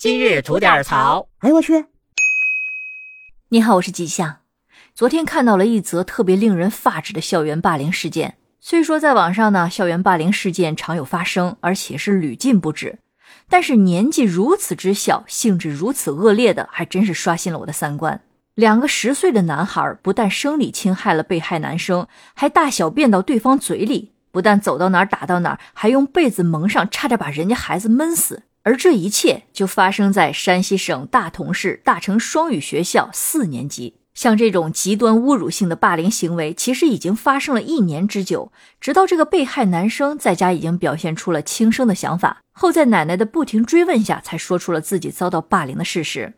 今日吐点槽。哎呦我去！你好，我是吉祥。昨天看到了一则特别令人发指的校园霸凌事件。虽说在网上呢，校园霸凌事件常有发生，而且是屡禁不止，但是年纪如此之小，性质如此恶劣的，还真是刷新了我的三观。两个十岁的男孩不但生理侵害了被害男生，还大小便到对方嘴里，不但走到哪儿打到哪儿，还用被子蒙上，差点把人家孩子闷死。而这一切就发生在山西省大同市大成双语学校四年级。像这种极端侮辱性的霸凌行为，其实已经发生了一年之久。直到这个被害男生在家已经表现出了轻生的想法，后在奶奶的不停追问下，才说出了自己遭到霸凌的事实。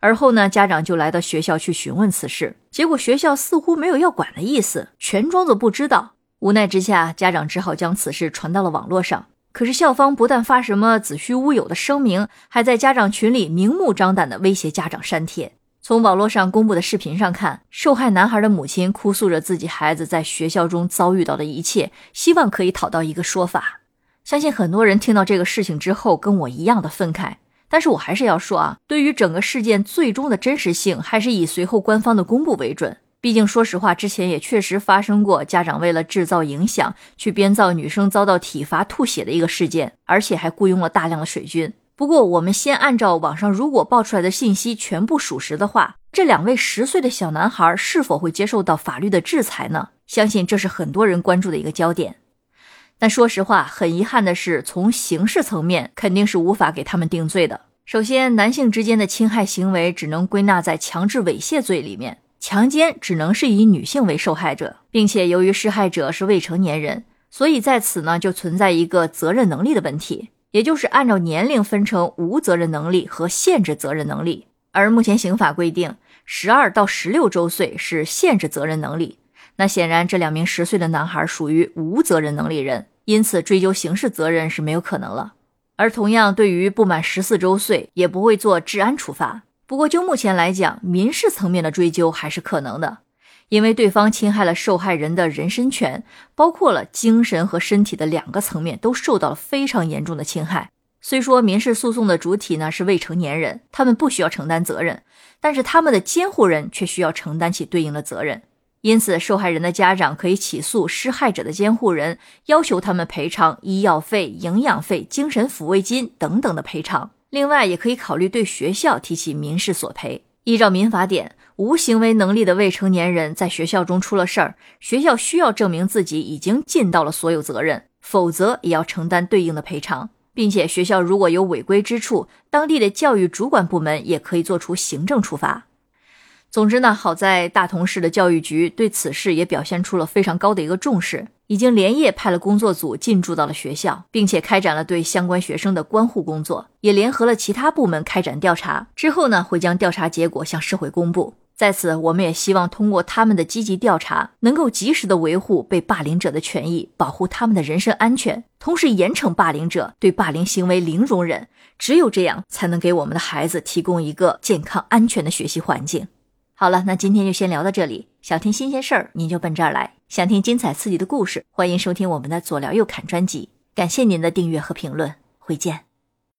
而后呢，家长就来到学校去询问此事，结果学校似乎没有要管的意思，全装作不知道。无奈之下，家长只好将此事传到了网络上。可是校方不但发什么子虚乌有的声明，还在家长群里明目张胆地威胁家长删帖。从网络上公布的视频上看，受害男孩的母亲哭诉着自己孩子在学校中遭遇到的一切，希望可以讨到一个说法。相信很多人听到这个事情之后，跟我一样的愤慨。但是我还是要说啊，对于整个事件最终的真实性，还是以随后官方的公布为准。毕竟，说实话，之前也确实发生过家长为了制造影响，去编造女生遭到体罚吐血的一个事件，而且还雇佣了大量的水军。不过，我们先按照网上如果爆出来的信息全部属实的话，这两位十岁的小男孩是否会接受到法律的制裁呢？相信这是很多人关注的一个焦点。但说实话，很遗憾的是，从刑事层面肯定是无法给他们定罪的。首先，男性之间的侵害行为只能归纳在强制猥亵罪里面。强奸只能是以女性为受害者，并且由于施害者是未成年人，所以在此呢就存在一个责任能力的问题，也就是按照年龄分成无责任能力和限制责任能力。而目前刑法规定，十二到十六周岁是限制责任能力，那显然这两名十岁的男孩属于无责任能力人，因此追究刑事责任是没有可能了。而同样，对于不满十四周岁，也不会做治安处罚。不过，就目前来讲，民事层面的追究还是可能的，因为对方侵害了受害人的人身权，包括了精神和身体的两个层面都受到了非常严重的侵害。虽说民事诉讼的主体呢是未成年人，他们不需要承担责任，但是他们的监护人却需要承担起对应的责任。因此，受害人的家长可以起诉施害者的监护人，要求他们赔偿医药费、营养费、精神抚慰金等等的赔偿。另外，也可以考虑对学校提起民事索赔。依照民法典，无行为能力的未成年人在学校中出了事儿，学校需要证明自己已经尽到了所有责任，否则也要承担对应的赔偿，并且学校如果有违规之处，当地的教育主管部门也可以做出行政处罚。总之呢，好在大同市的教育局对此事也表现出了非常高的一个重视，已经连夜派了工作组进驻到了学校，并且开展了对相关学生的关护工作，也联合了其他部门开展调查。之后呢，会将调查结果向社会公布。在此，我们也希望通过他们的积极调查，能够及时的维护被霸凌者的权益，保护他们的人身安全，同时严惩霸凌者，对霸凌行为零容忍。只有这样，才能给我们的孩子提供一个健康安全的学习环境。好了，那今天就先聊到这里。想听新鲜事儿，您就奔这儿来；想听精彩刺激的故事，欢迎收听我们的左聊右侃专辑。感谢您的订阅和评论，回见。